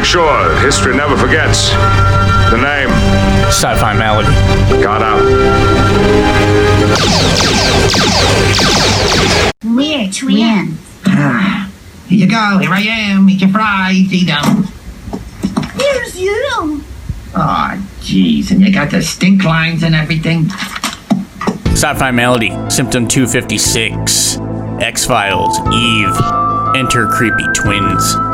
make sure history never forgets. The name. Sci-fi malady. Got out. We're twins. Ah, here you go. Here I am. Eat your fries. Eat them. Here's you. Oh, jeez. And you got the stink lines and everything. Sci-fi malady. Symptom 256. X-Files. Eve. Enter creepy twins.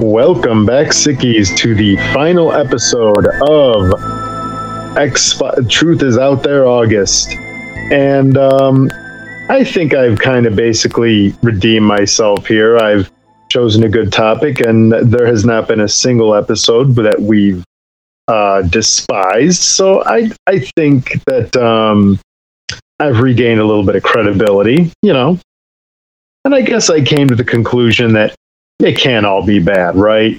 Welcome back, Sickies, to the final episode of X Truth is Out There August. And um, I think I've kind of basically redeemed myself here. I've chosen a good topic, and there has not been a single episode that we've uh, despised. So I, I think that um, I've regained a little bit of credibility, you know. And I guess I came to the conclusion that it can't all be bad, right?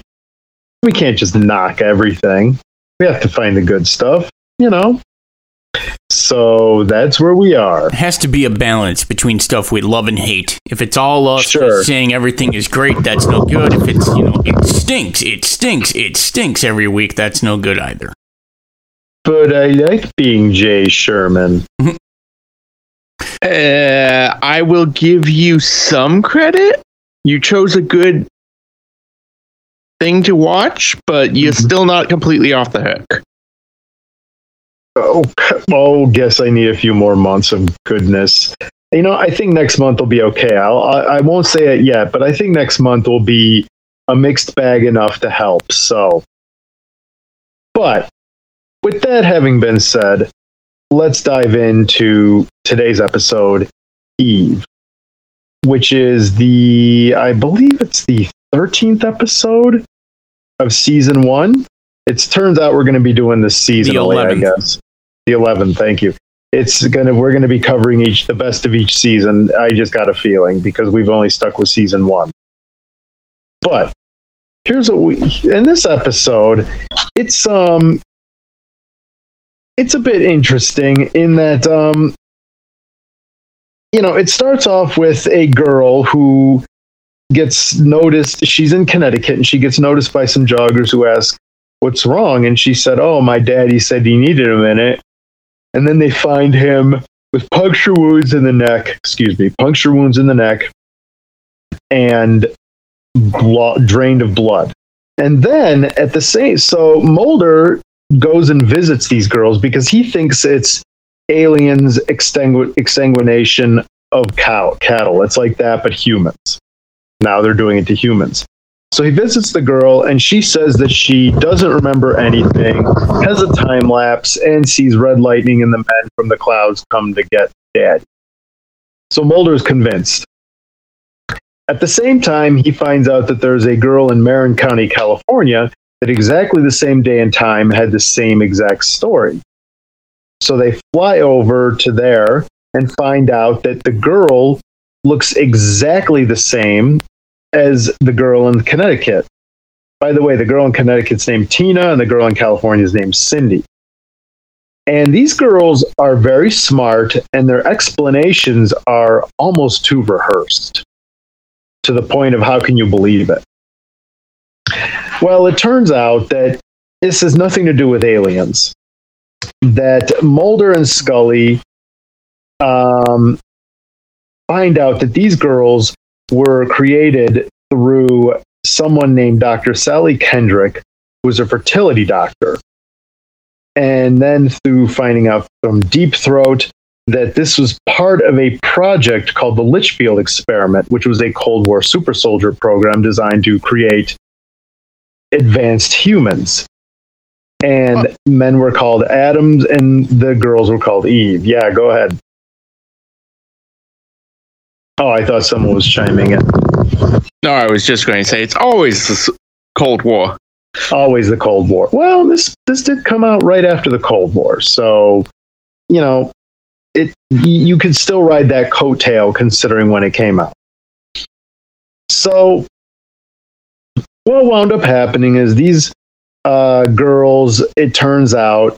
We can't just knock everything. We have to find the good stuff, you know? So that's where we are. It has to be a balance between stuff we love and hate. If it's all us Sure. saying everything is great, that's no good. If it's, you know, it stinks, it stinks, it stinks every week, that's no good either. But I like being Jay Sherman. Uh, I will give you some credit. You chose a good thing to watch, but you're Mhm. still not completely off the hook. Oh, oh, guess I need a few more months of goodness. You know, I think next month will be okay. I'll, I, I won't say it yet, but I think next month will be a mixed bag enough to help. So, but with that having been said, let's dive into today's episode, Eve, which is the, I believe it's the 13th episode of season one. It turns out we're going to be doing this seasonally, I 11th. guess. The 11th, thank you. It's gonna we're gonna be covering each the best of each season. I just got a feeling because we've only stuck with season one. But here's what we in this episode, it's um it's a bit interesting in that um you know, it starts off with a girl who gets noticed. She's in Connecticut and she gets noticed by some joggers who ask, What's wrong? And she said, Oh, my daddy said he needed a minute. And then they find him with puncture wounds in the neck, excuse me, puncture wounds in the neck and blo- drained of blood. And then at the same, so Mulder goes and visits these girls because he thinks it's aliens' extingu- exsanguination of cow cattle. It's like that, but humans. Now they're doing it to humans. So he visits the girl, and she says that she doesn't remember anything, has a time lapse, and sees red lightning and the men from the clouds come to get Dad. So Mulder is convinced. At the same time, he finds out that there's a girl in Marin County, California, that exactly the same day and time had the same exact story. So they fly over to there and find out that the girl looks exactly the same as the girl in Connecticut. By the way, the girl in Connecticut's named Tina and the girl in California is named Cindy. And these girls are very smart and their explanations are almost too rehearsed to the point of how can you believe it? Well, it turns out that this has nothing to do with aliens. That Mulder and Scully um, find out that these girls were created through someone named Dr. Sally Kendrick, who was a fertility doctor. And then through finding out from Deep Throat that this was part of a project called the Litchfield Experiment, which was a Cold War super soldier program designed to create advanced humans. And men were called Adams and the girls were called Eve. Yeah, go ahead. Oh, I thought someone was chiming in. No, I was just going to say it's always the Cold War. Always the Cold War. Well, this this did come out right after the Cold War, so you know, it you could still ride that coattail considering when it came out. So, what wound up happening is these uh, girls, it turns out,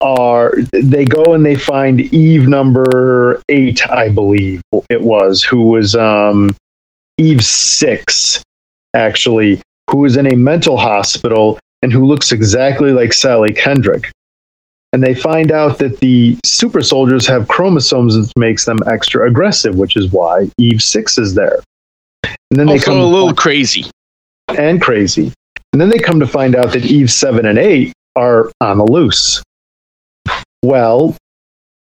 are they go and they find Eve number eight, I believe it was, who was um, Eve six, actually, who was in a mental hospital and who looks exactly like Sally Kendrick. And they find out that the super soldiers have chromosomes that makes them extra aggressive, which is why Eve six is there. And then they Also come a little crazy. and crazy. And then they come to find out that Eve 7 and 8 are on the loose. Well,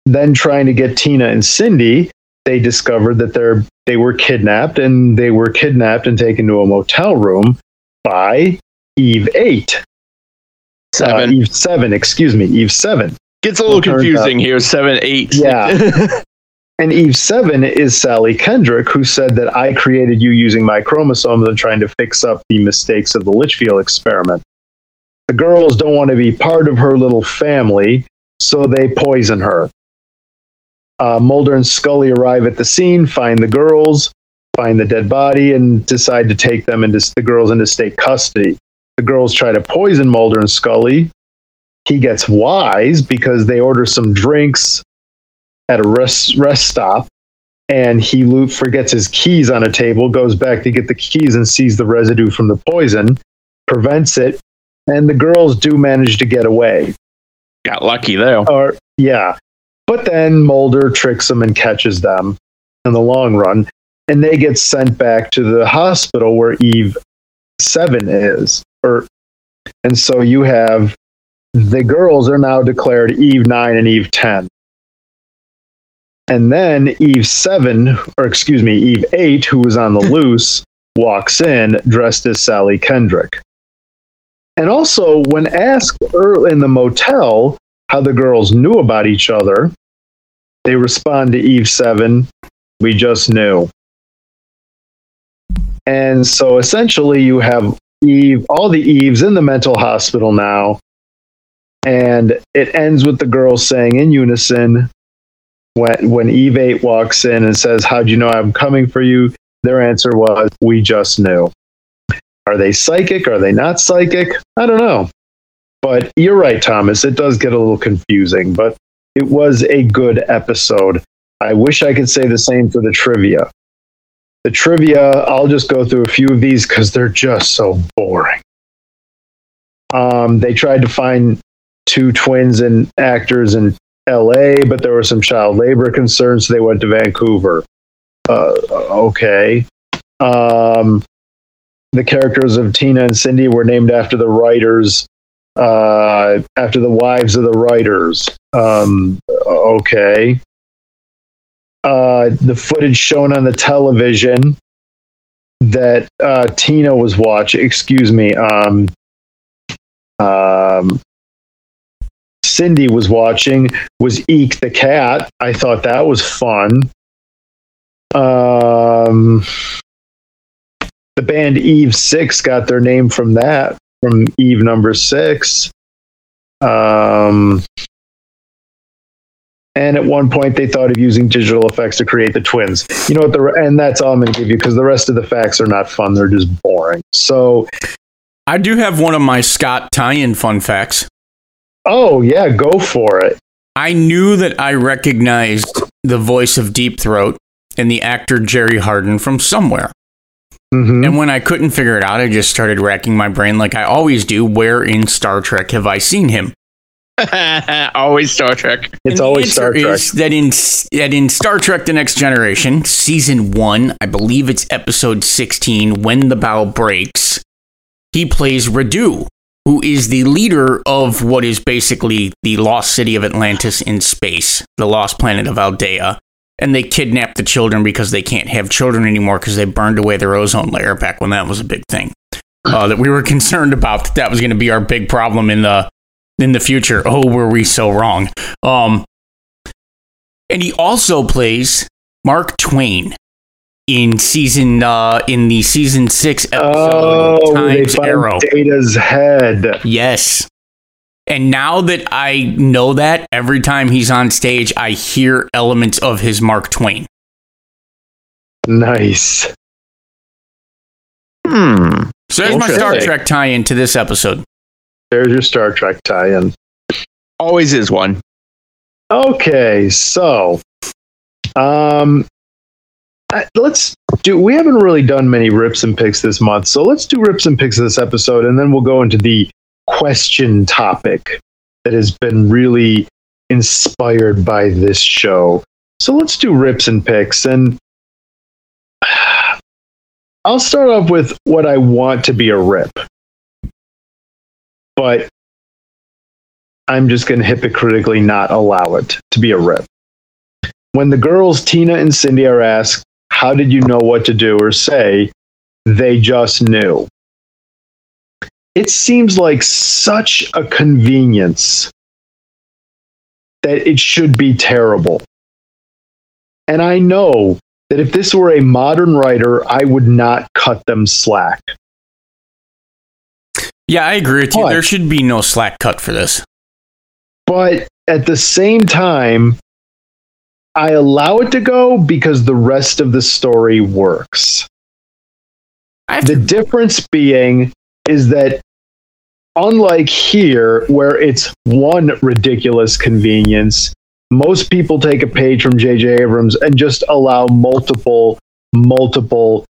then trying to get Tina and Cindy, they discovered that they're they were kidnapped and they were kidnapped and taken to a motel room by Eve 8. Seven. Uh, Eve 7, excuse me, Eve 7. Gets a little turns out- confusing here. Seven, eight. Yeah. And Eve 7 is Sally Kendrick, who said that I created you using my chromosomes and trying to fix up the mistakes of the Litchfield experiment. The girls don't want to be part of her little family, so they poison her. Uh, Mulder and Scully arrive at the scene, find the girls, find the dead body, and decide to take them into the girls into state custody. The girls try to poison Mulder and Scully. He gets wise because they order some drinks at a rest rest stop and he lo- forgets his keys on a table goes back to get the keys and sees the residue from the poison prevents it and the girls do manage to get away. Got lucky though. or yeah. But then Mulder tricks them and catches them in the long run and they get sent back to the hospital where Eve 7 is. Or and so you have the girls are now declared Eve 9 and Eve 10 and then Eve 7, or excuse me, Eve 8, who was on the loose, walks in dressed as Sally Kendrick. And also, when asked early in the motel how the girls knew about each other, they respond to Eve 7, we just knew. And so essentially, you have Eve, all the Eves in the mental hospital now. And it ends with the girls saying in unison, when when Eve eight walks in and says, "How'd you know I'm coming for you?" Their answer was, "We just knew." Are they psychic? Are they not psychic? I don't know. But you're right, Thomas. It does get a little confusing, but it was a good episode. I wish I could say the same for the trivia. The trivia, I'll just go through a few of these because they're just so boring. Um, they tried to find two twins and actors in LA, but there were some child labor concerns, so they went to Vancouver. Uh, okay. Um, the characters of Tina and Cindy were named after the writers, uh, after the wives of the writers. Um, okay. Uh, the footage shown on the television that uh, Tina was watching, excuse me, um, um, Cindy was watching was Eek the Cat. I thought that was fun. Um, the band Eve Six got their name from that, from Eve number six. Um, and at one point, they thought of using digital effects to create the twins. You know what? The and that's all I'm going to give you because the rest of the facts are not fun. They're just boring. So, I do have one of my Scott tie-in fun facts. Oh yeah, go for it. I knew that I recognized the voice of Deep Throat and the actor Jerry Hardin from somewhere. Mhm. And when I couldn't figure it out, I just started racking my brain like I always do. Where in Star Trek have I seen him? Always Star Trek. It's And the always Star Trek. Is that in that in Star Trek: The Next Generation, season one, I believe it's episode sixteen, when the bough breaks, he plays Radue, who is the leader of what is basically the lost city of Atlantis in space, the lost planet of Aldea. And they kidnap the children because they can't have children anymore because they burned away their ozone layer back when that was a big thing. Uh, that we were concerned about that that was going to be our big problem in the in the future. Oh, were we so wrong? Um, and he also plays Mark Twain in season uh in the season six episode Oh, Times find Arrow. Data's head. Yes. And now that I know that, every time he's on stage, I hear elements of his Mark Twain. Nice. Hmm. So there's my Star Trek tie-in to this episode. There's your Star Trek tie-in. Always is one. Okay, so um Let's do we haven't really done many rips and picks this month. So let's do rips and picks this episode and then we'll go into the question topic that has been really inspired by this show. So let's do rips and picks and I'll start off with what I want to be a rip. But I'm just going to hypocritically not allow it to be a rip. When the girls, Tina and Cindy, are asked, How did you know what to do or say? They just knew. It seems like such a convenience that it should be terrible. And I know that if this were a modern writer, I would not cut them slack. Yeah, I agree with you. There should be no slack cut for this. but at the same time i allow it to go because the rest of the story works. The difference being is that unlike here where it's one ridiculous convenience most people take a page from jj abrams and just allow multiple multiple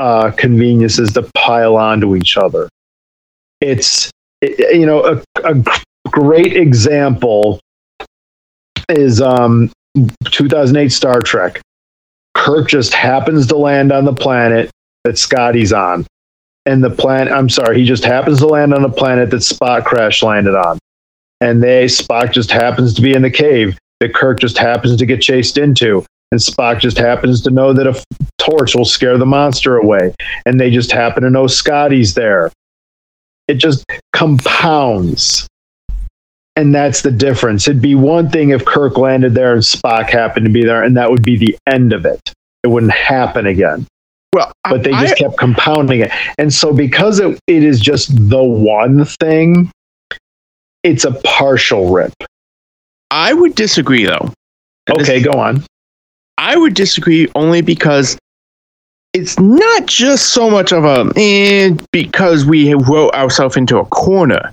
uh, conveniences to pile onto each other. It's you know a, a great example is um 2008 Star Trek. Kirk just happens to land on the planet that Scotty's on. And the planet, I'm sorry, he just happens to land on the planet that Spock crash landed on. And they, Spock just happens to be in the cave that Kirk just happens to get chased into. And Spock just happens to know that a f- torch will scare the monster away. And they just happen to know Scotty's there. It just compounds. And that's the difference. It'd be one thing if Kirk landed there and Spock happened to be there, and that would be the end of it. It wouldn't happen again. Well, But they I- just kept compounding it. And so, because it, it is just the one thing, it's a partial rip. I would disagree though. And this- Okay, go on. I would disagree only because it's not just so much of a eh, because we wrote ourselves into a corner.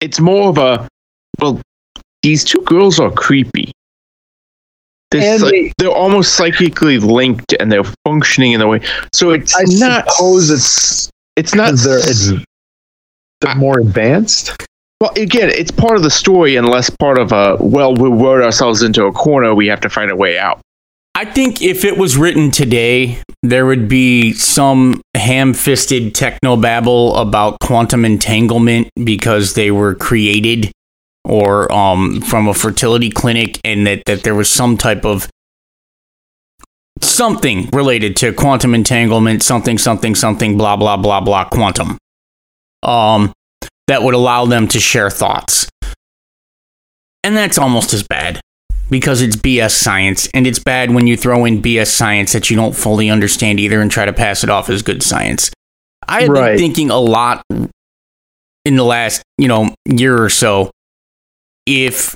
It's more of a well, these two girls are creepy. They're, they- they're almost psychically linked and they're functioning in a way. So it's I not. suppose it's It's not. they're, they're more advanced. Well, again, it's part of the story and less part of a well, we wrote ourselves into a corner. We have to find a way out. I think if it was written today, there would be some ham-fisted technobabble about quantum entanglement because they were created or um, from a fertility clinic, and that that there was some type of something related to quantum entanglement, something, something, something, blah, blah, blah, blah, quantum. Um, that would allow them to share thoughts. And that's almost as bad because it's BS science, and it's bad when you throw in BS science that you don't fully understand either and try to pass it off as good science. I have Right. been thinking a lot in the last, you know, year or so if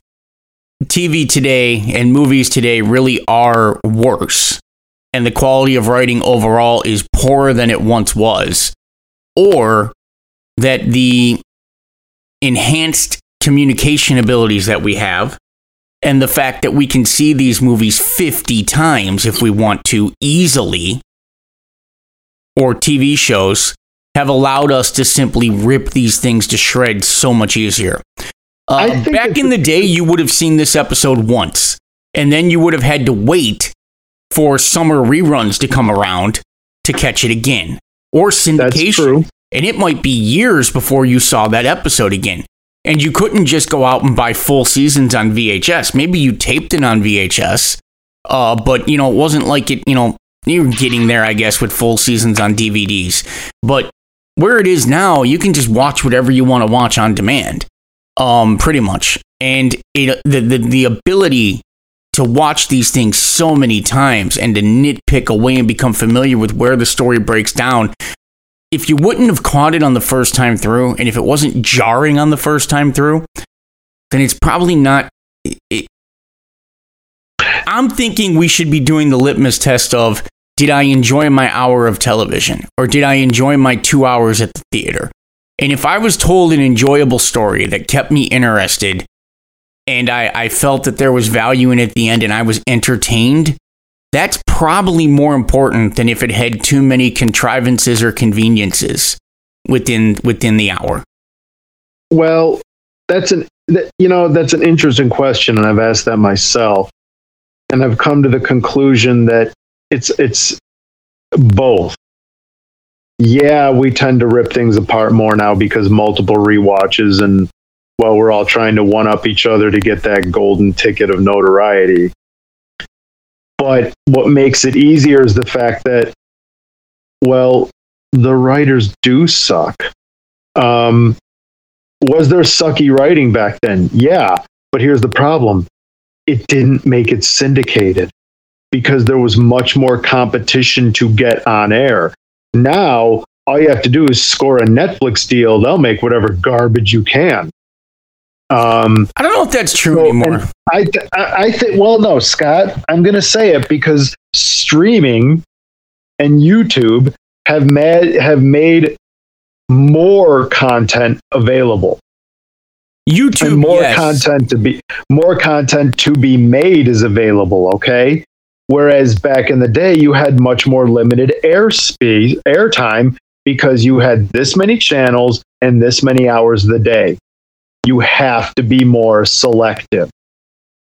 TV today and movies today really are worse and the quality of writing overall is poorer than it once was, or that the enhanced communication abilities that we have and the fact that we can see these movies 50 times if we want to easily, or TV shows, have allowed us to simply rip these things to shreds so much easier. Uh, back in the day, you would have seen this episode once, and then you would have had to wait for summer reruns to come around to catch it again, or syndication and it might be years before you saw that episode again. And you couldn't just go out and buy full seasons on VHS. Maybe you taped it on VHS, uh, but you know it wasn't like it. You know you were getting there, I guess, with full seasons on DVDs. But where it is now, you can just watch whatever you want to watch on demand, um, pretty much. And it, the, the the ability to watch these things so many times and to nitpick away and become familiar with where the story breaks down if you wouldn't have caught it on the first time through, and if it wasn't jarring on the first time through, then it's probably not. It, I'm thinking we should be doing the litmus test of did I enjoy my hour of television or did I enjoy my two hours at the theater? And if I was told an enjoyable story that kept me interested and I, I felt that there was value in it at the end and I was entertained, that's probably more important than if it had too many contrivances or conveniences within within the hour. Well, that's an that, you know that's an interesting question, and I've asked that myself, and I've come to the conclusion that it's it's both. Yeah, we tend to rip things apart more now because multiple rewatches and well, we're all trying to one up each other to get that golden ticket of notoriety. But what makes it easier is the fact that, well, the writers do suck. Um, was there sucky writing back then? Yeah. But here's the problem it didn't make it syndicated because there was much more competition to get on air. Now, all you have to do is score a Netflix deal, they'll make whatever garbage you can. Um, I don't know if that's true so- anymore. I, th- I I think, well, no, Scott, I'm going to say it because streaming and YouTube have made, have made more content available YouTube, and more yes. content to be more content to be made is available okay whereas back in the day you had much more limited air airspace airtime because you had this many channels and this many hours of the day you have to be more selective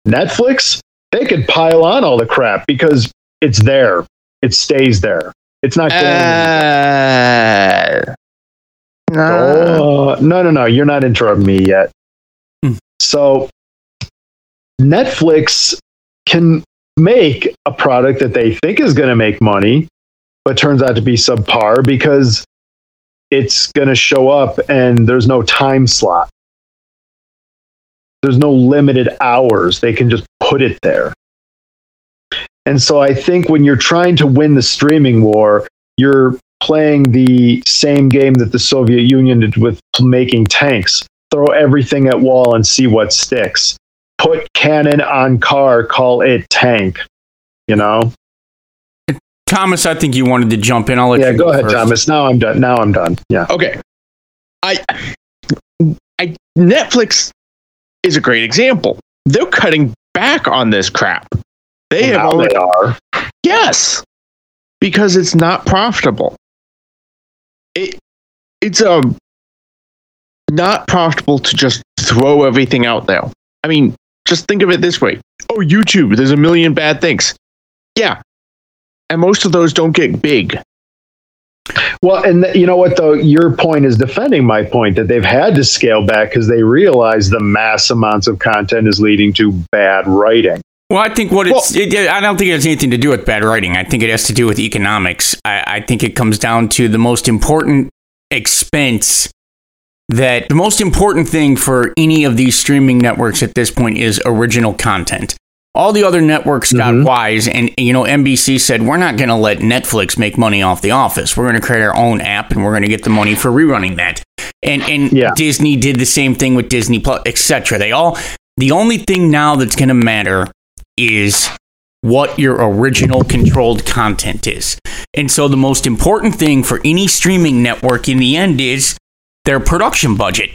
netflix they could pile on all the crap because it's there it stays there it's not going anywhere. Uh, nah. Oh, no, no, no. You're not interrupting me yet. Hmm. So, Netflix can make a product that they think is going to make money, but turns out to be subpar because it's going to show up and there's no time slot. There's no limited hours. They can just put it there. And so I think when you're trying to win the streaming war, you're playing the same game that the Soviet Union did with making tanks. Throw everything at wall and see what sticks. Put cannon on car, call it tank. You know? Thomas, I think you wanted to jump in. I'll let Yeah, you go ahead, first. Thomas. Now I'm done. Now I'm done. Yeah. Okay. I, I Netflix is a great example. They're cutting back on this crap. They have now only they are. yes, because it's not profitable. It it's um not profitable to just throw everything out there. I mean, just think of it this way. Oh, YouTube, there's a million bad things. Yeah. And most of those don't get big. Well, and th- you know what, though? Your point is defending my point that they've had to scale back because they realize the mass amounts of content is leading to bad writing. Well, I think what it's, it, I don't think it has anything to do with bad writing. I think it has to do with economics. I, I think it comes down to the most important expense that the most important thing for any of these streaming networks at this point is original content. All the other networks got Mhm. wise, and you know NBC said we're not going to let Netflix make money off The Office. We're going to create our own app, and we're going to get the money for rerunning that. And and Yeah. Disney did the same thing with Disney Plus, etc. They all the only thing now that's going to matter is what your original controlled content is. And so the most important thing for any streaming network in the end is their production budget.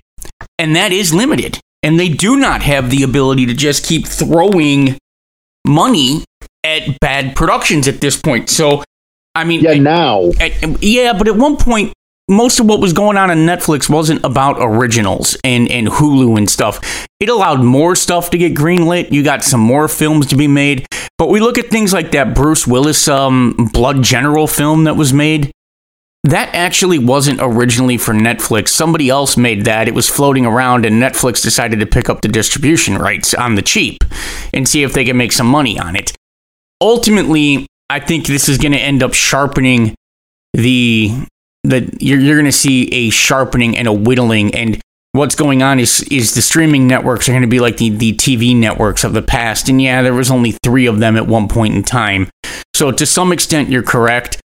And that is limited. And they do not have the ability to just keep throwing money at bad productions at this point. So, I mean, Yeah, now. at- yeah, but at one point, most of what was going on on Netflix wasn't about originals and, and Hulu and stuff. It allowed more stuff to get greenlit. You got some more films to be made. But we look at things like that Bruce Willis um, Blood General film that was made. That actually wasn't originally for Netflix. Somebody else made that. It was floating around, and Netflix decided to pick up the distribution rights on the cheap and see if they can make some money on it. Ultimately, I think this is going to end up sharpening the that you're, you're going to see a sharpening and a whittling and what's going on is is the streaming networks are going to be like the, the TV networks of the past and yeah there was only 3 of them at one point in time so to some extent you're correct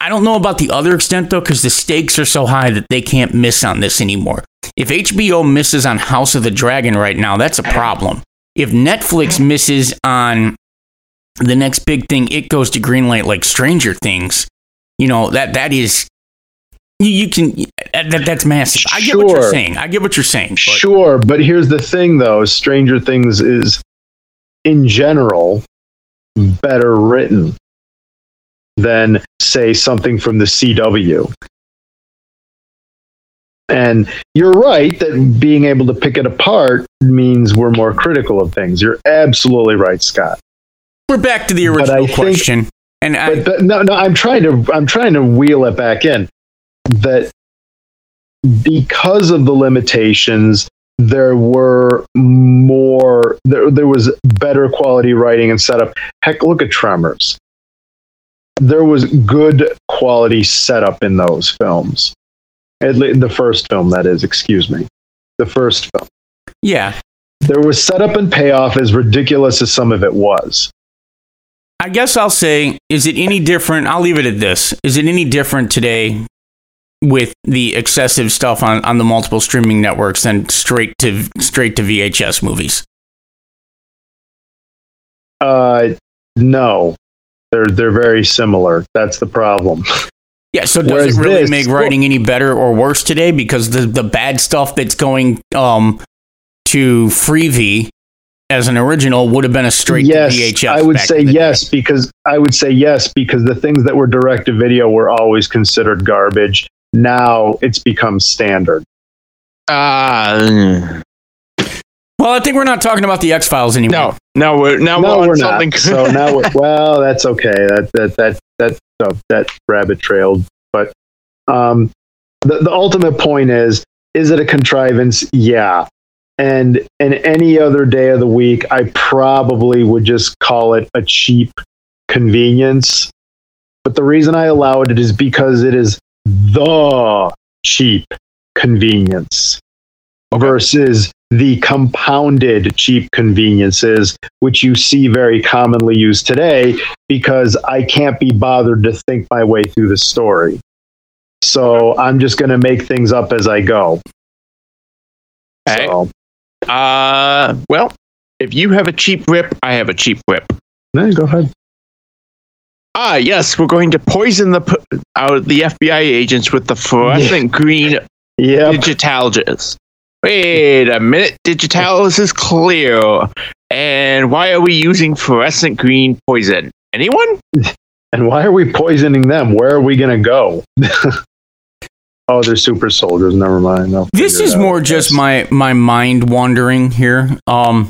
I don't know about the other extent though cuz the stakes are so high that they can't miss on this anymore if HBO misses on House of the Dragon right now that's a problem if Netflix misses on the next big thing it goes to greenlight like Stranger Things you know that that is you, can that, that's massive. I get what you're saying. I get what you're saying. But Sure, but here's the thing though, Stranger Things is in general better written than say something from the CW. And you're right that being able to pick it apart means we're more critical of things. You're absolutely right, Scott. we're back to the original think- question. And I, But, but no, no, I'm trying to I'm trying to wheel it back in that because of the limitations, there were more there there was better quality writing and setup. Heck, look at Tremors. There was good quality setup in those films. At le- the first film, that is, excuse me, the first film. yeah, There was setup and payoff, as ridiculous as some of it was. I guess I'll say, is it any different? I'll leave it at this. Is it any different today with the excessive stuff on, on the multiple streaming networks than straight to straight to VHS movies? Uh, no, they're they're very similar. That's the problem. Yeah, so does Whereas it really this- make writing any better or worse today? Because the, the bad stuff that's going um, to Freevee as an original would have been a straight yes, to VHS. I would say in the day. yes because I would say yes because the things that were direct to video were always considered garbage. Now it's become standard. Ah, Well, I think we're not talking about the X Files anymore. no, no, we're now no, we're we're something. not. so now, we're, well, that's okay. That that that that uh, that rabbit trailed. But um, the the ultimate point is: is it a contrivance? Yeah. And in any other day of the week, I probably would just call it a cheap convenience. But the reason I allow it is because it is the cheap convenience versus the compounded cheap conveniences, which you see very commonly used today because I can't be bothered to think my way through the story. So I'm just going to make things up as I go. Hey. So, Uh, well, if you have a cheap whip, I have a cheap whip. no, go ahead. Ah, yes, we're going to poison the uh, the FBI agents with the fluorescent green Yep. digitalis. Wait a minute, digitalis is clear. And why are we using fluorescent green poison? Anyone? And why are we poisoning them? Where are we going to go? oh, they're super soldiers. Never mind. I'll This is out. more just my my mind wandering here. Um,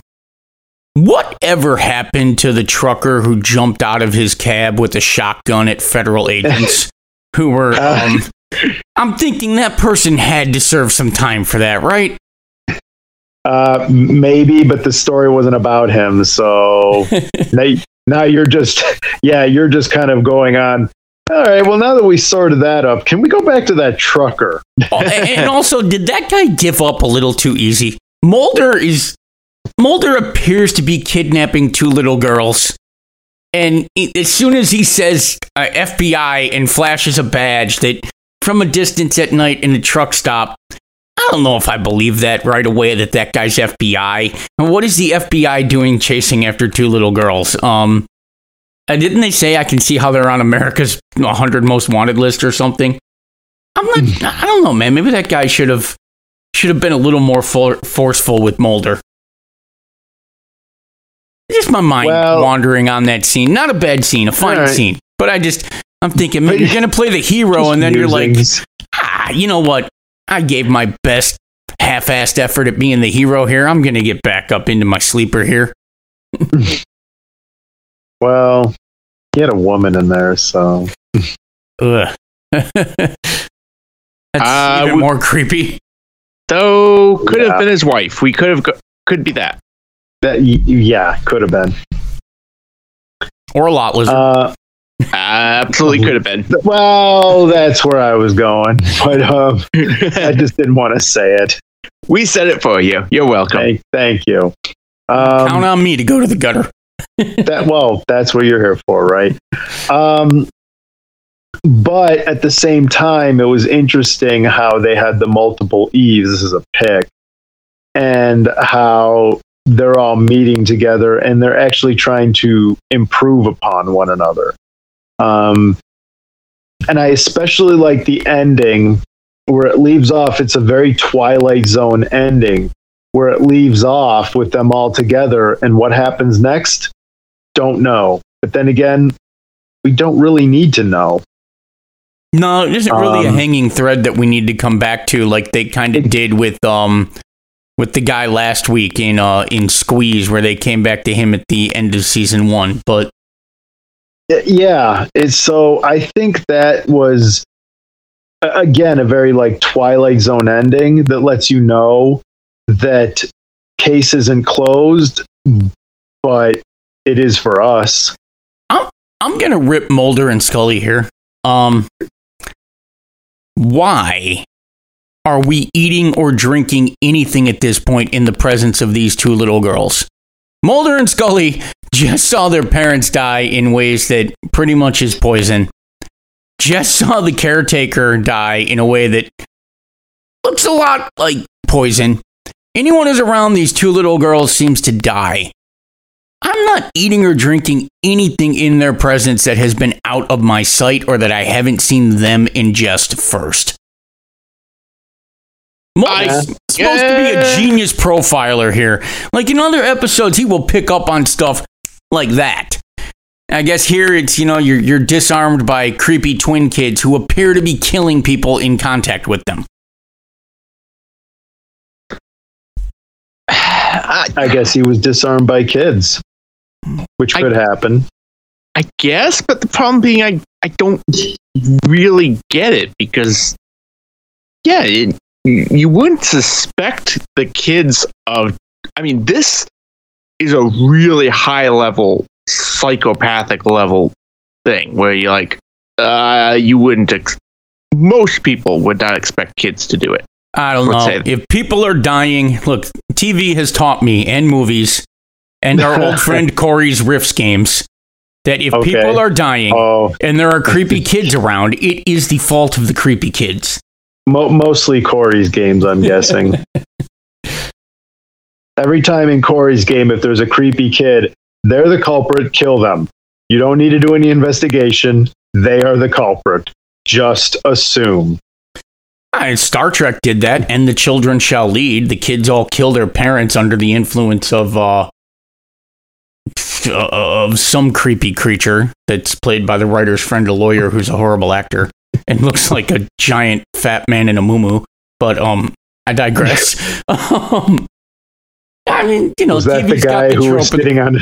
whatever happened to the trucker who jumped out of his cab with a shotgun at federal agents who were? Uh, Um, I'm thinking that person had to serve some time for that, right? Uh, maybe, but the story wasn't about him. So now, now you're just, yeah, you're just kind of going on. All right. Well, now that we sorted that up, can we go back to that trucker? Oh, and also, did that guy give up a little too easy? Mulder is Mulder appears to be kidnapping two little girls, and as soon as he says uh, FBI and flashes a badge that from a distance at night in a truck stop, I don't know if I believe that right away that that guy's FBI. What is the FBI doing chasing after two little girls? Um, didn't they say I can see how they're on America's 100 most wanted list or something? I'm not. I don't know, man. Maybe that guy should have should have been a little more for, forceful with Mulder. Just my mind Well- wandering on that scene. Not a bad scene, a fine right. scene. But I just, I'm thinking, man, you're gonna play the hero, and then you're like, ah, you know what? I gave my best half-assed effort at being the hero here. I'm gonna get back up into my sleeper here. well, he had a woman in there. So Ugh. That's Uh, even we- more creepy. Though could Yeah. have been his wife. We could have go- could be that. that, yeah, could have been. Or a lot lizard. Uh, Absolutely could have been. well, that's where I was going, but um, I just didn't want to say it. we said it for you. You're welcome. Thank, thank you. Count Um, on me to go to the gutter. that well, that's what you're here for, right? Um, but at the same time, it was interesting how they had the multiple Eves. This is a pick, and how they're all meeting together and they're actually trying to improve upon one another. Um, and I especially like the ending where it leaves off. It's a very Twilight Zone ending where it leaves off with them all together, and what happens next, don't know. But then again, we don't really need to know. No, it isn't really a Um, hanging thread that we need to come back to, like they kind of did with um with the guy last week in uh in Squeeze, where they came back to him at the end of season one. But Yeah, it's so I think that was again a very like Twilight Zone ending that lets you know that case isn't closed, but it is for us. I'm gonna rip Mulder and Scully here. Um, why are we eating or drinking anything at this point in the presence of these two little girls? Mulder and Scully just saw their parents die in ways that pretty much is poison. Just saw the caretaker die in a way that looks a lot like poison. Anyone who's around these two little girls seems to die. I'm not eating or drinking anything in their presence that has been out of my sight or that I haven't seen them ingest first. Mulder's supposed to be a genius profiler here. Like in other episodes, he will pick up on stuff like that. I guess here it's you know you're you're disarmed by creepy twin kids who appear to be killing people in contact with them. I, I guess he was disarmed by kids, which I- could happen. I guess, but the problem being, I I don't really get it because, yeah, it, you wouldn't suspect the kids of. I mean, this is a really high level psychopathic level thing where you're like, uh, you wouldn't. Ex- most people would not expect kids to do it. I don't Let's know. say- If people are dying, look, TV has taught me and movies and our old friend Corey's Riffs games that if Okay. people are dying Oh, and there are creepy kids around, it is the fault of the creepy kids. mo- mostly Corey's games, I'm guessing. Every time in Corey's game, if there's a creepy kid, they're the culprit. Kill them. You don't need to do any investigation. They are the culprit. Just assume. And Star Trek did that, and the children shall lead. The kids all kill their parents under the influence of uh, of some creepy creature that's played by the writer's friend, a lawyer who's a horrible actor and looks like a giant fat man in a muumuu. But um, I digress. um, I mean, you know, was that the TV's guy who was of- sitting on? A,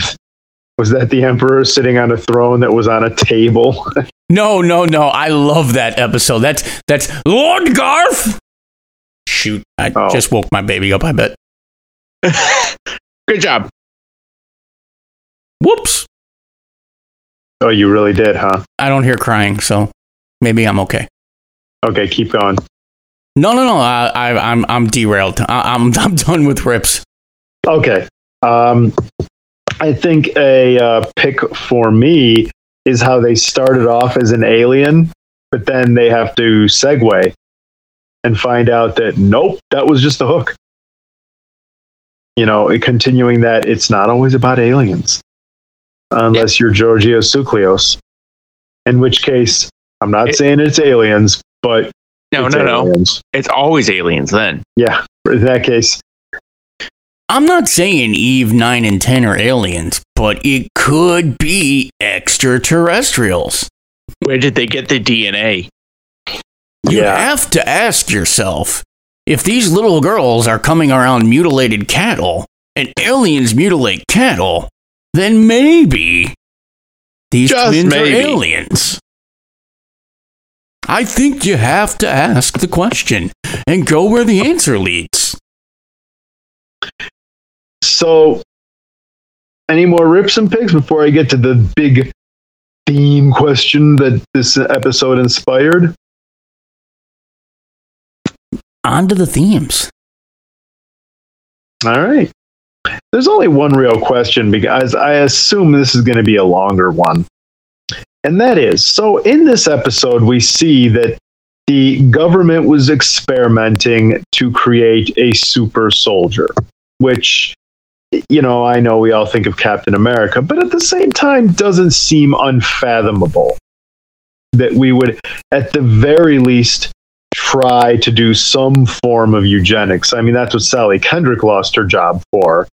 was that the emperor sitting on a throne that was on a table? No, no, no. I love that episode. That's that's Lord Garth. Shoot, I Oh. just woke my baby up. I bet. Good job. Whoops. oh, you really did, huh? I don't hear crying, so maybe I'm okay. Okay, keep going. No, no, no. I, I, I'm, I'm derailed. I, I'm, I'm done with rips. Okay. Um, I think a uh, pick for me is how they started off as an alien, but then they have to segue and find out that nope, that was just the hook. You know, continuing that it's not always about aliens, unless you're Giorgio Tsoukalos. In which case, I'm not It- saying it's aliens, but No, no, no. It's always aliens then. Yeah, in that case, I'm not saying Eve 9 and 10 are aliens, but it could be extraterrestrials. Where did they get the DNA? You Yeah. have to ask yourself if these little girls are coming around mutilated cattle and aliens mutilate cattle, then maybe these Just twins maybe. are aliens. I think you have to ask the question and go where the answer leads. So, any more rips and picks before I get to the big theme question that this episode inspired? On to the themes. All right. There's only one real question because I assume this is going to be a longer one. And that is so in this episode, we see that the government was experimenting to create a super soldier, which, you know, I know we all think of Captain America, but at the same time doesn't seem unfathomable that we would, at the very least, try to do some form of eugenics. I mean, that's what Sally Kendrick lost her job for,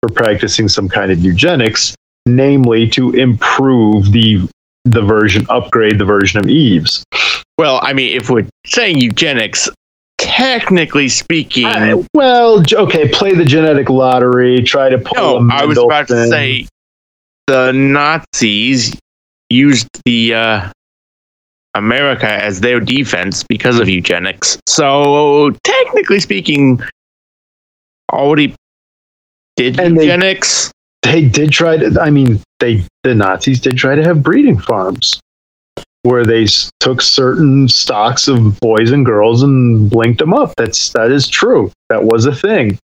for practicing some kind of eugenics, namely to improve the the version, upgrade the version of Eves. Well, I mean, if we're saying eugenics, technically speaking, I- well, okay, play the genetic lottery, try to pull. no, I was about to say the Nazis used the uh, America as their defense because of eugenics. So technically speaking, already did And they- eugenics. they did try to i mean they the nazis did try to have breeding farms where they took certain stocks of boys and girls and blinked them up. That's that is true. That was a thing.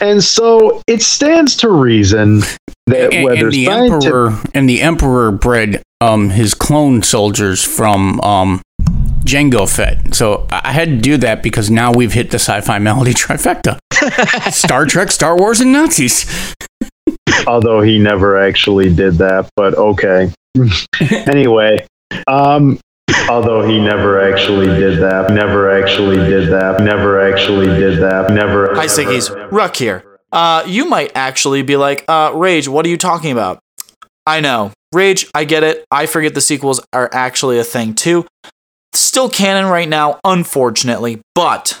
And so it stands to reason that and, whether and the scientific emperor and the emperor bred um his clone soldiers from um Jango Fett. So I I had to do that because now we've hit the sci-fi melody trifecta: Star Trek, Star Wars, and Nazis. although he never actually did that but okay. Anyway um although he never actually did that never actually did that never actually did that never Hi, Sickies. Ruck here. Uh, you might actually be like, uh, Rage, what are you talking about? I know. Rage, I get it. I forget the sequels are actually a thing too. Still canon right now, unfortunately, but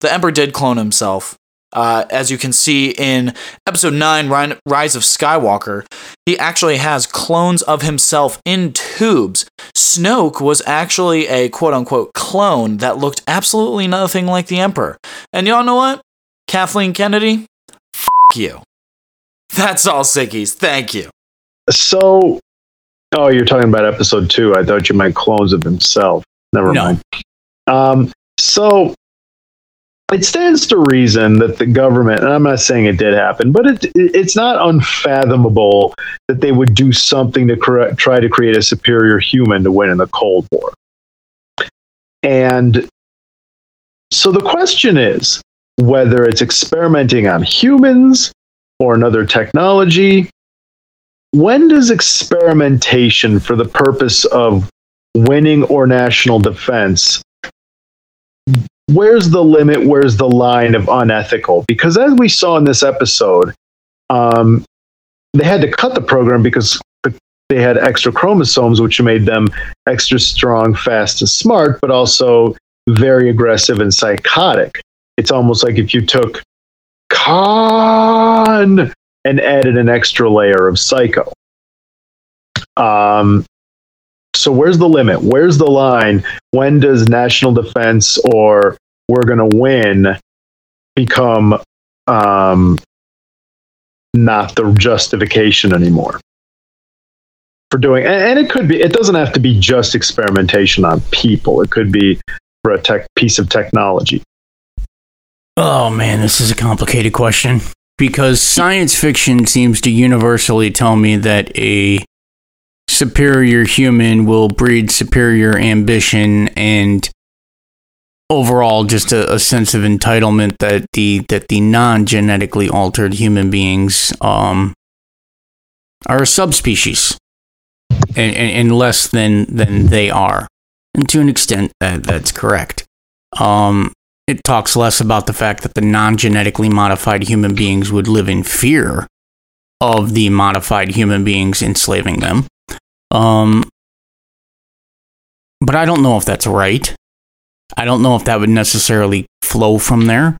the Emperor did clone himself. Uh, as you can see in episode 9, Rise of Skywalker, he actually has clones of himself in tubes. Snoke was actually a quote unquote clone that looked absolutely nothing like the Emperor. And y'all know what? Kathleen Kennedy, f you. That's all, Sickies. Thank you. So, oh, you're talking about episode two. I thought you meant clones of himself. Never No. mind. Um, so it stands to reason that the government, and I'm not saying it did happen, but it, it's not unfathomable that they would do something to cre- try to create a superior human to win in the Cold War. And so the question is whether it's experimenting on humans or another technology when does experimentation for the purpose of winning or national defense where's the limit? Where's the line of unethical? Because as we saw in this episode um, they had to cut the program because they had extra chromosomes which made them extra strong fast and smart but also very aggressive and psychotic. It's almost like if you took Khan and added an extra layer of psycho. Um, so where's the limit? Where's the line? When does national defense or we're going to win become um, not the justification anymore for doing? And, and it could be. It doesn't have to be just experimentation on people. It could be for a tech piece of technology. Oh man, this is a complicated question because science fiction seems to universally tell me that a superior human will breed superior ambition and overall just a, a sense of entitlement that the that the non-genetically altered human beings um are a subspecies and, and, and less than than they are and to an extent that that's correct um it talks less about the fact that the non-genetically modified human beings would live in fear of the modified human beings enslaving them. Um, but I don't know if that's right. I don't know if that would necessarily flow from there.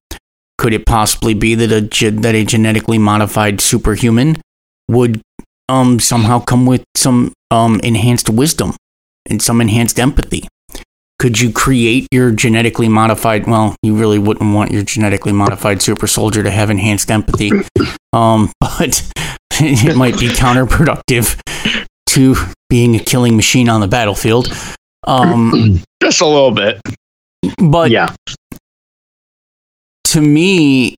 Could it possibly be that a ge- that a genetically modified superhuman would um somehow come with some um enhanced wisdom and some enhanced empathy? could you create your genetically modified well you really wouldn't want your genetically modified super soldier to have enhanced empathy um, but it might be counterproductive to being a killing machine on the battlefield. Um, Just a little bit. but yeah, to me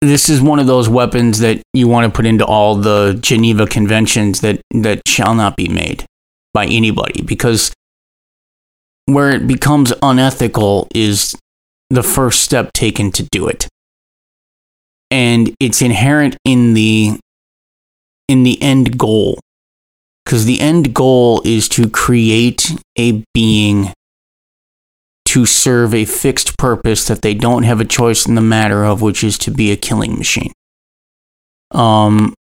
this is one of those weapons that you want to put into all the Geneva conventions that that shall not be made by anybody because where it becomes unethical is the first step taken to do it. And it's inherent in the in the end goal because the end goal is to create a being to serve a fixed purpose that they don't have a choice in the matter of, which is to be a killing machine. Um,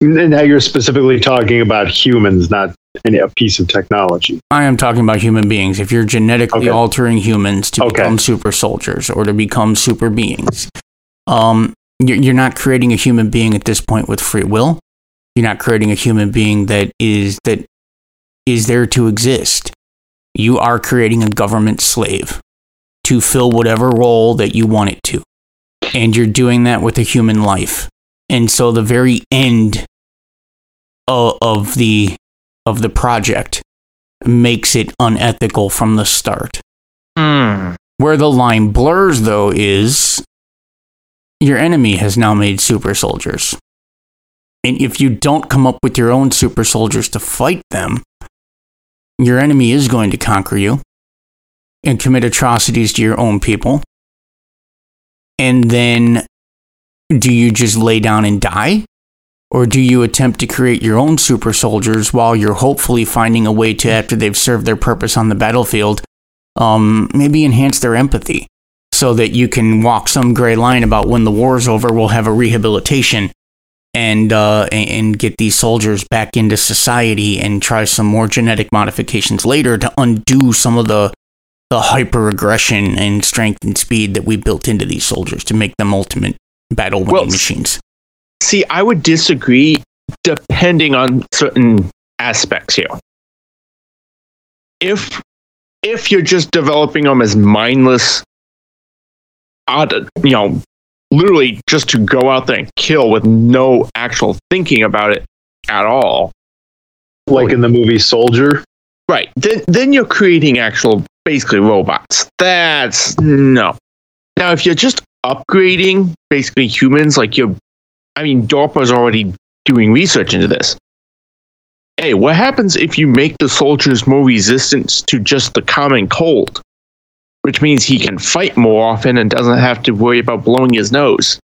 now you're specifically talking about humans, not any, a piece of technology. I am talking about human beings. If you're genetically Okay. altering humans to Okay. become super soldiers or to become super beings, um, you're, you're not creating a human being at this point with free will. You're not creating a human being that is that is there to exist. You are creating a government slave to fill whatever role that you want it to, and you're doing that with a human life. And so the very end of, of the of the project makes it unethical from the start. Hmm. Where the line blurs, though, is your enemy has now made super soldiers. And if you don't come up with your own super soldiers to fight them, your enemy is going to conquer you and commit atrocities to your own people. And then do you just lay down and die? Or do you attempt to create your own super soldiers while you're hopefully finding a way to, after they've served their purpose on the battlefield, um, maybe enhance their empathy so that you can walk some gray line about when the war's over, we'll have a rehabilitation and, uh, and, get these soldiers back into society and try some more genetic modifications later to undo some of the, the hyper aggression and strength and speed that we built into these soldiers to make them ultimate battle winning Well, machines. See, I would disagree depending on certain aspects here. If if you're just developing them as mindless, odd, you know, literally just to go out there and kill with no actual thinking about it at all, Like in the movie Soldier. right? Then then you're creating actual basically robots. That's no. Now, if you're just upgrading basically humans, like you're, I mean, DARPA's already doing research into this. Hey, what happens if you make the soldiers more resistant to just the common cold? Which means he can fight more often and doesn't have to worry about blowing his nose.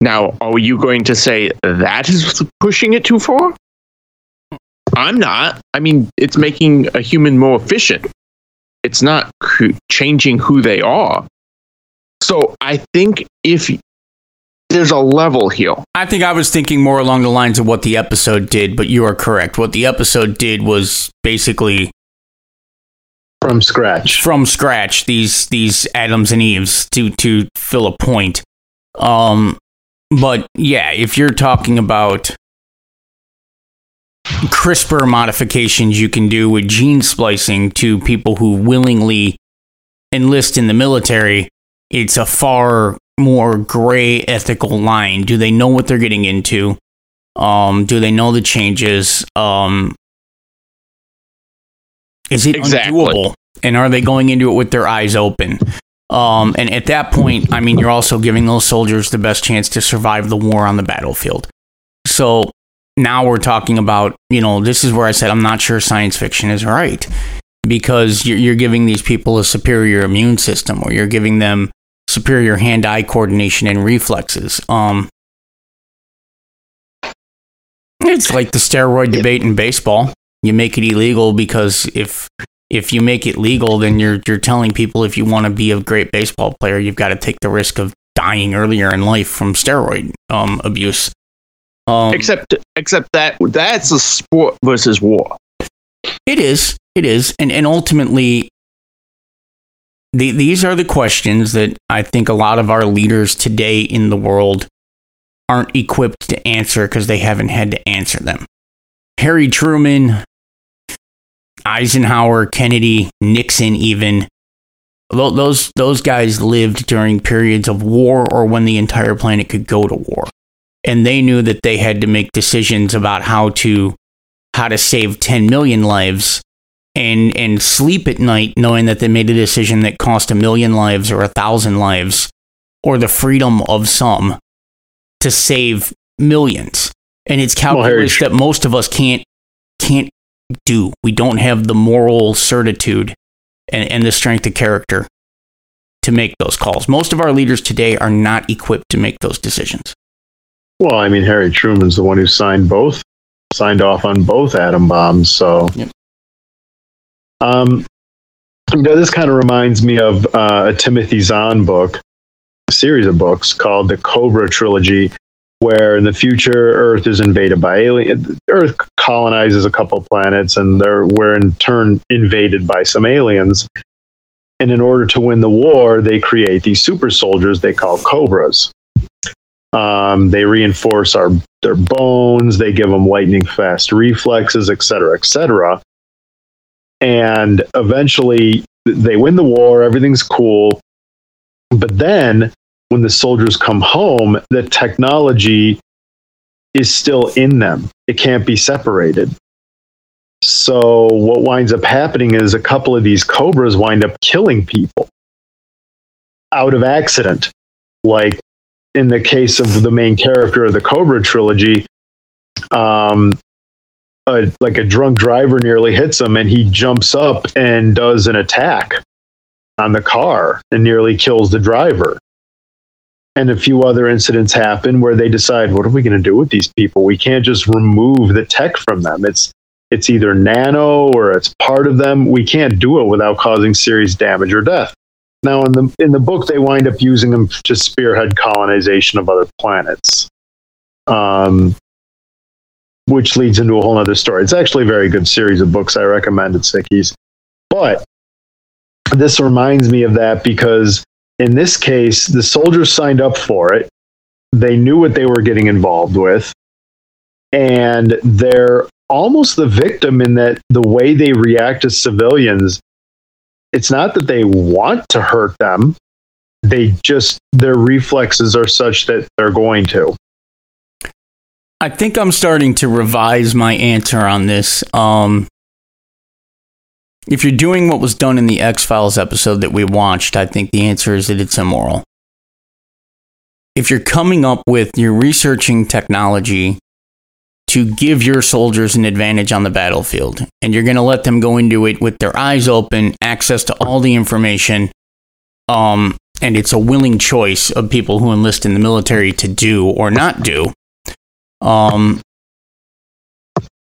Now, are you going to say that is pushing it too far? I'm not. I mean, it's making a human more efficient. It's not changing who they are. So I think if there's a level here, I think I was thinking more along the lines of what the episode did, but you are correct. What the episode did was basically From scratch. from scratch these these Adams and Eves to to fill a point. Um, but yeah, if you're talking about CRISPR modifications you can do with gene splicing to people who willingly enlist in the military, it's a far more gray ethical line. Do they know what they're getting into? Um, do they know the changes? Um, is it Exactly. undoable? And are they going into it with their eyes open? Um, and at that point, I mean, you're also giving those soldiers the best chance to survive the war on the battlefield. So now we're talking about, you know, this is where I said I'm not sure science fiction is right because you're, you're giving these people a superior immune system or you're giving them superior hand eye coordination and reflexes. Um, it's like the steroid debate in baseball. You make it illegal because if if you make it legal, then you're you're telling people if you want to be a great baseball player, you've got to take the risk of dying earlier in life from steroid um, abuse. Um, except except that that's a sport versus war. It is. It is. And and ultimately the, these are the questions that I think a lot of our leaders today in the world aren't equipped to answer because they haven't had to answer them. Harry Truman, Eisenhower, Kennedy, Nixon even those those guys lived during periods of war or when the entire planet could go to war. And they knew that they had to make decisions about how to how to save 10 million lives and and sleep at night knowing that they made a decision that cost a million lives or a thousand lives or the freedom of some to save millions and it's Well, calculus that most of us can't can't do we don't have the moral certitude and, and the strength of character to make those calls most of our leaders today are not equipped to make those decisions Well, I mean, Harry Truman's the one who signed both signed off on both atom bombs. So, Yep. um, you know, this kind of reminds me of uh, a Timothy Zahn book, a series of books called the Cobra trilogy, where in the future Earth is invaded by alien. Earth colonizes a couple planets, and they're we're in turn invaded by some aliens. And in order to win the war, they create these super soldiers they call Cobras. Um, they reinforce our their bones. They give them lightning fast reflexes, et cetera, et cetera. And eventually, they win the war. Everything's cool. But then, when the soldiers come home, the technology is still in them. It can't be separated. So what winds up happening is a couple of these cobras wind up killing people out of accident. Like in the case of the main character of the Cobra trilogy, um, a, like a drunk driver nearly hits him, and he jumps up and does an attack on the car and nearly kills the driver. And a few other incidents happen where they decide, what are we going to do with these people? We can't just remove the tech from them. It's it's either nano or it's part of them. We can't do it without causing serious damage or death. Now, in the in the book, they wind up using them to spearhead colonization of other planets, um, which leads into a whole other story. It's actually a very good series of books. I recommend it, Sickies. But this reminds me of that because in this case, the soldiers signed up for it. They knew what they were getting involved with, and they're almost the victim in that the way they react to civilians it's not that they want to hurt them they just their reflexes are such that they're going to I think I'm starting to revise my answer on this. Um, if you're doing what was done in the X Files episode that we watched, I think the answer is that it's immoral. If you're coming up with, you're researching technology to give your soldiers an advantage on the battlefield, and you're going to let them go into it with their eyes open, access to all the information, um, and it's a willing choice of people who enlist in the military to do or not do um,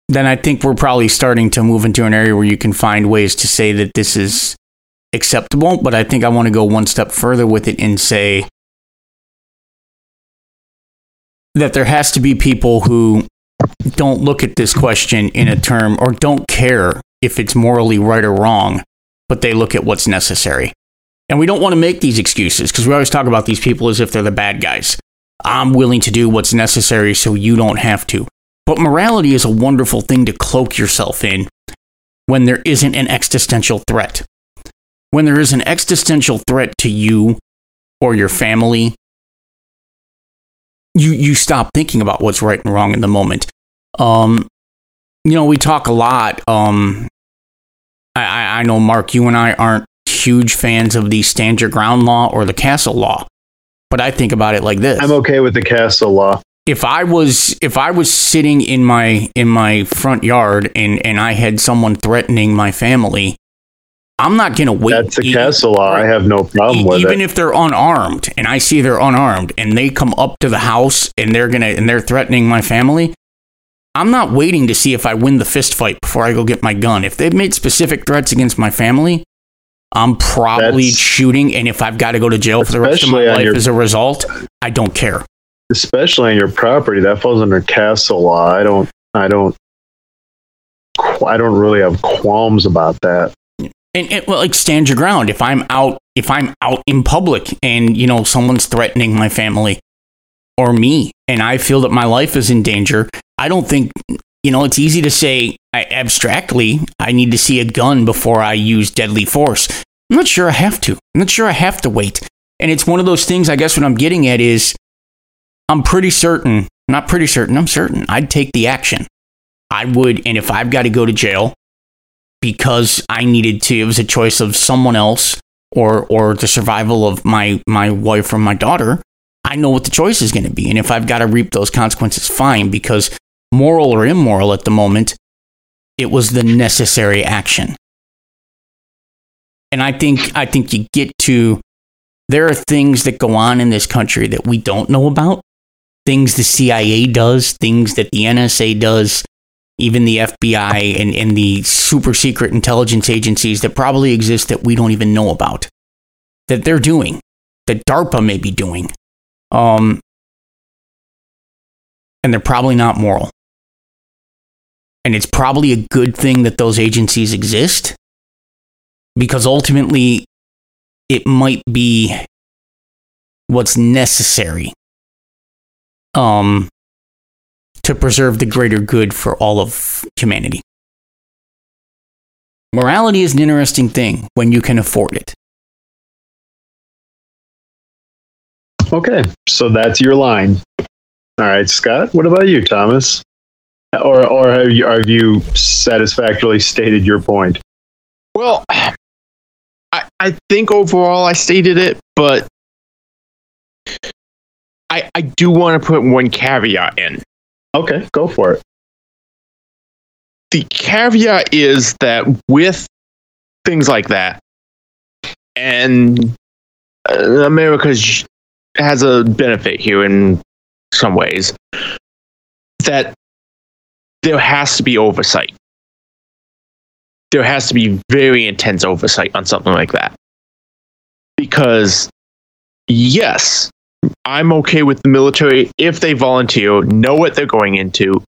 then I think we're probably starting to move into an area where you can find ways to say that this is acceptable. But I think I want to go one step further with it and say that there has to be people who don't look at this question in a term or don't care if it's morally right or wrong, but they look at what's necessary. And we don't want to make these excuses because we always talk about these people as if they're the bad guys. I'm willing to do what's necessary so you don't have to. But morality is a wonderful thing to cloak yourself in when there isn't an existential threat. When there is an existential threat to you or your family, you, you stop thinking about what's right and wrong in the moment. Um, you know, we talk a lot. Um, I, I I know, Mark, you and I aren't huge fans of the stand your ground law or the castle law but I think about it like this. i'm okay with the castle law if I was if I was sitting in my in my front yard and and I had someone threatening my family, I'm not going to wait. that's the castle law i have no problem with even it if they're unarmed and I see they're unarmed and they come up to the house and they're going to and they're threatening my family, I'm not waiting to see if I win the fist fight before I go get my gun. If they've made specific threats against my family, I'm probably That's- shooting and if I've got to go to jail for the rest of my life your- as a result, I don't care. Especially on your property that falls under castle law. I don't i don't i don't really have qualms about that. And, and well, like stand your ground. If i'm out if i'm out in public and you know someone's threatening my family or me and i feel that my life is in danger i don't think you know it's easy to say I, abstractly i need to see a gun before i use deadly force. I'm not sure i have to. I'm not sure i have to wait. And it's one of those things i guess what i'm getting at is i'm pretty certain not pretty certain i'm certain i'd take the action i would and if i've got to go to jail because I needed to. It was a choice of someone else or or the survival of my my wife or my daughter. I know what the choice is going to be, and if I've got to reap those consequences, fine. Because moral or immoral at the moment, it was the necessary action. And I think I think you get to there are things that go on in this country that we don't know about. Things the CIA does, things that the NSA does, even the FBI and, and the super secret intelligence agencies that probably exist that we don't even know about, that they're doing, that DARPA may be doing. Um, and they're probably not moral. And it's probably a good thing that those agencies exist because ultimately it might be what's necessary um, to preserve the greater good for all of humanity. Morality is an interesting thing when you can afford it. Okay, so that's your line. All right, Scott. What about you, Thomas? Or, or have you, have you satisfactorily stated your point? Well, I, I think overall I stated it, but I, I do want to put one caveat in. Okay, go for it. The caveat is that with things like that, and uh, America has a benefit here in some ways, that there has to be oversight. There has to be very intense oversight on something like that. Because, yes, I'm okay with the military if they volunteer, know what they're going into,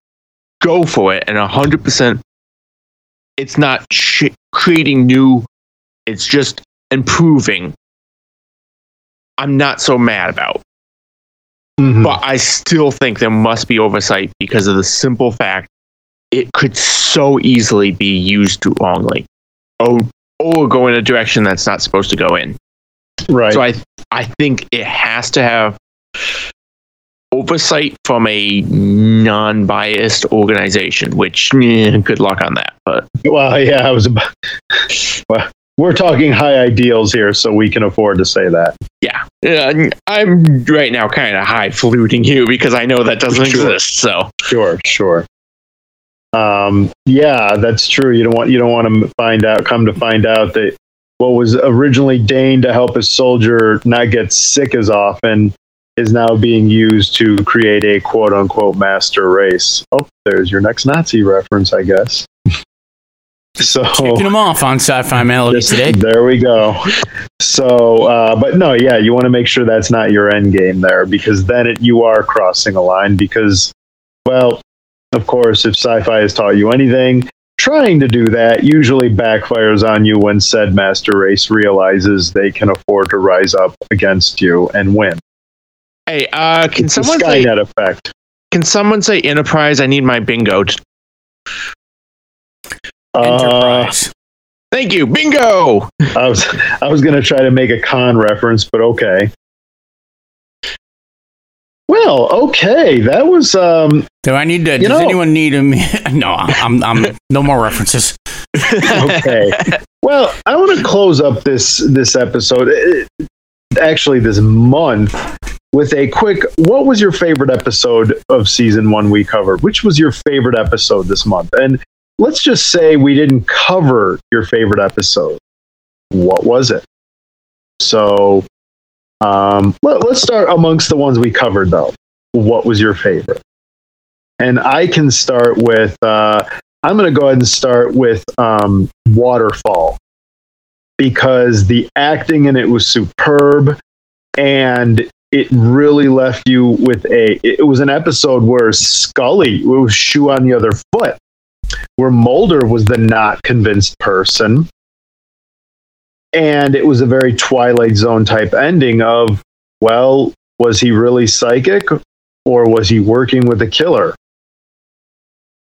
go for it, and 100%. It's not sh- creating new, it's just improving. I'm not so mad about. Mhm. But I still think there must be oversight because of the simple fact it could so easily be used wrongly or, or go in a direction that's not supposed to go in. Right. So I I think it has to have oversight from a non-biased organization. Which eh, good luck on that. But well, yeah, I was about. Well, we're talking high ideals here, so we can afford to say that. yeah, uh, I'm right now kind of high fluting you because I know that doesn't Sure. exist. So Sure, sure. Um, yeah, that's true. You don't want you don't want to find out. Come to find out that what was originally deigned to help a soldier not get sick as often is now being used to create a quote unquote master race. Oh, there's your next Nazi reference, I guess. so Kicking them off on Sci-Fi Melody Just- today. There we go. So, uh, but no, yeah, you want to make sure that's not your end game there because then it, you are crossing a line. Because, well, of course, if sci-fi has taught you anything, trying to do that usually backfires on you when said master race realizes they can afford to rise up against you and win. hey, uh, can It's the someone say Skynet effect. can someone say Enterprise? I need my bingo. t- Uh, Enterprise. Thank you, bingo. I was I was gonna try to make a Khan reference, but okay. Well, okay, that was um Do I need to? You does know- anyone need a? No, I'm. I'm. No more references. okay. well, I want to close up this this episode, eh, actually this month, with a quick. What was your favorite episode of season one we covered? Which was your favorite episode this month? And let's just say we didn't cover your favorite episode. What was it? So, um, let, let's start amongst the ones we covered, though. What was your favorite? And I can start with. Uh, I'm going to go ahead and start with um, Waterfall because the acting in it was superb and it really left you with a. It was an episode where Scully was shoe on the other foot, where Mulder was the not convinced person. And it was a very Twilight Zone type ending of, well, was he really psychic or was he working with a killer?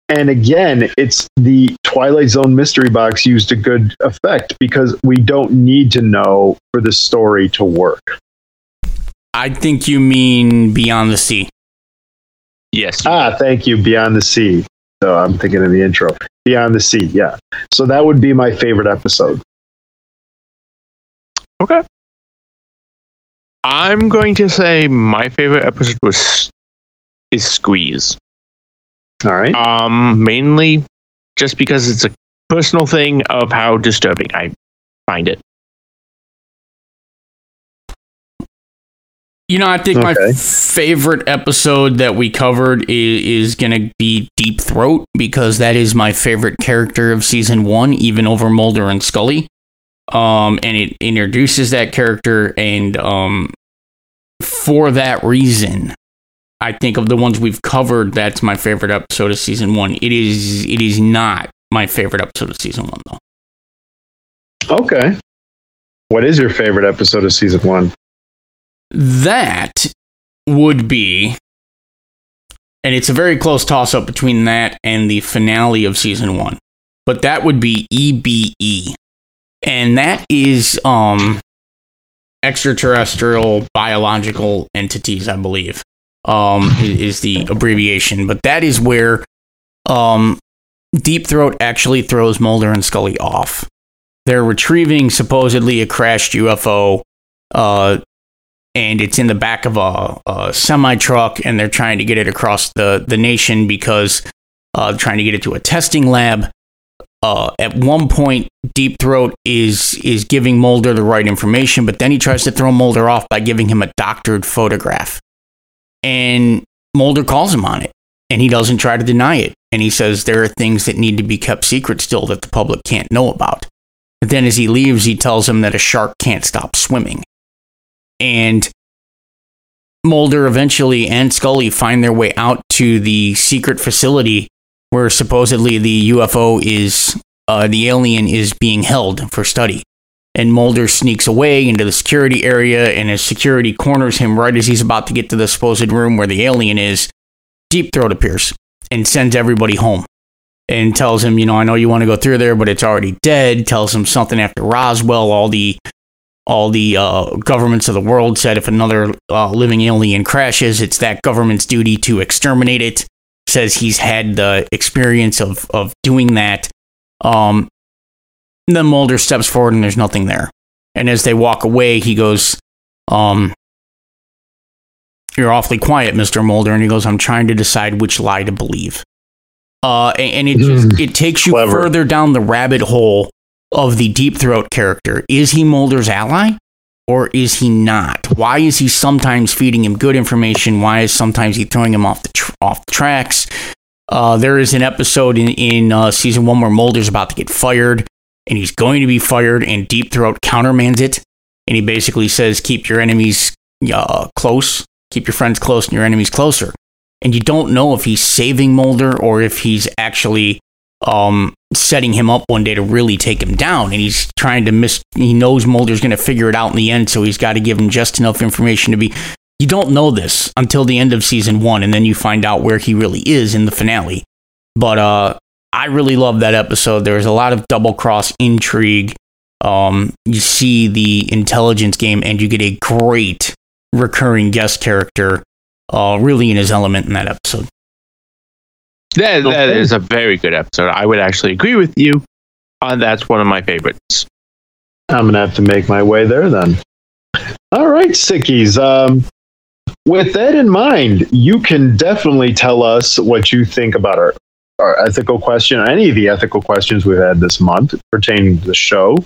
And again, it's the Twilight Zone mystery box used to good effect because we don't need to know for the story to work. I think you mean Beyond the Sea. Yes. Ah, thank you, Beyond the Sea. So I'm thinking of the intro. Beyond the Sea, yeah. So that would be my favorite episode. Okay. I'm going to say my favorite episode was is Squeeze. All right. Um, mainly just because it's a personal thing of how disturbing I find it. You know, I think my favorite episode that we covered is, is going to be Deep Throat because that is my favorite character of season one, even over Mulder and Scully. Um, and it introduces that character, and um, for that reason, I think of the ones we've covered, that's my favorite episode of season one. It is. It is not my favorite episode of season one, though. Okay. What is your favorite episode of season one? That would be, and it's a very close toss up between that and the finale of season one, but that would be EBE. And that is um extraterrestrial biological entities, I believe, um, is the abbreviation. But that is where um, Deep Throat actually throws Mulder and Scully off. They're retrieving supposedly a crashed UFO. Uh, and it's in the back of a, a semi truck, and they're trying to get it across the, the nation because uh, trying to get it to a testing lab. Uh, at one point, Deep Throat is is giving Mulder the right information, but then he tries to throw Mulder off by giving him a doctored photograph, and Mulder calls him on it, and he doesn't try to deny it, and he says there are things that need to be kept secret still that the public can't know about. But then, as he leaves, he tells him that a shark can't stop swimming. And Mulder eventually and Scully find their way out to the secret facility where supposedly the UFO is, uh, the alien is being held for study. And Mulder sneaks away into the security area, and as security corners him right as he's about to get to the supposed room where the alien is, Deep Throat appears and sends everybody home and tells him, you know, I know you want to go through there, but it's already dead. Tells him something after Roswell, all the all the uh, governments of the world said if another uh, living alien crashes, it's that government's duty to exterminate it. Says he's had the experience of of doing that. Um, then Mulder steps forward and there's nothing there. And as they walk away, he goes, um, "You're awfully quiet, Mister Mulder." And he goes, "I'm trying to decide which lie to believe." Uh, a- and it just it takes you Clever. further down the rabbit hole of the Deep Throat character. Is he Mulder's ally? Or is he not? Why is he sometimes feeding him good information? Why is sometimes he throwing him off the tr- off the tracks? Uh, there is an episode in in uh, season one where Mulder's about to get fired, and he's going to be fired, and Deep Throat countermands it, and he basically says, "Keep your enemies uh, close, keep your friends close, and your enemies closer." And you don't know if he's saving Mulder or if he's actually um, setting him up one day to really take him down. And he's trying to miss, he knows Mulder's going to figure it out in the end, so he's got to give him just enough information to be. You don't know this until the end of season one, and then you find out where he really is in the finale. But uh, I really love that episode. There's a lot of double cross intrigue. Um, you see the intelligence game, and you get a great recurring guest character, uh, really in his element in that episode. That, that Okay. is a very good episode. I would actually agree with you. Uh, that's one of my favorites. I'm gonna have to make my way there then. All right, sickies. Um, with that in mind, you can definitely tell us what you think about our our ethical question, or any of the ethical questions we've had this month pertaining to the show,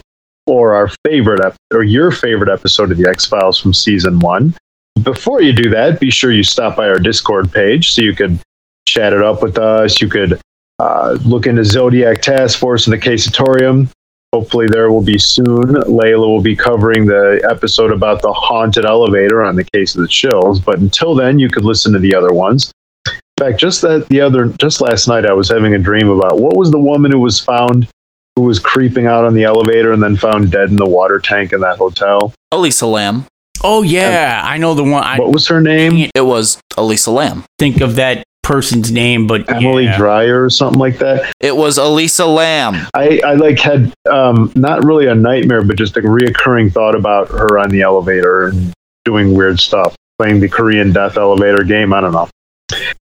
or our favorite ep- or your favorite episode of the X Files from season one. Before you do that, be sure you stop by our Discord page so you could chat it up with us. You could uh, look into Zodiac Task Force and the Casatorium. Hopefully, there will be soon. Layla will be covering the episode about the haunted elevator on the case of the chills. But until then, you could listen to the other ones. In fact, just that the other, just last night, I was having a dream about what was the woman who was found, who was creeping out on the elevator and then found dead in the water tank in that hotel. Elisa Lam. Oh yeah, I know the one. I What was her name? It was Elisa Lam. think of that person's name, but Emily yeah. Dreyer or something like that. It was Elisa Lam. I, I like had um, not really a nightmare, but just a reoccurring thought about her on the elevator and doing weird stuff, playing the Korean death elevator game. I don't know.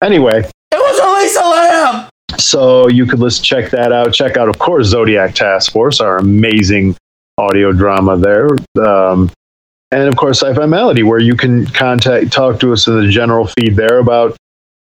Anyway, It was Elisa Lam. so you could listen, check that out. Check out, of course, Zodiac Task Force, our amazing audio drama there. Um, and of course, Sci-Fi Melody, where you can contact, talk to us in the general feed there about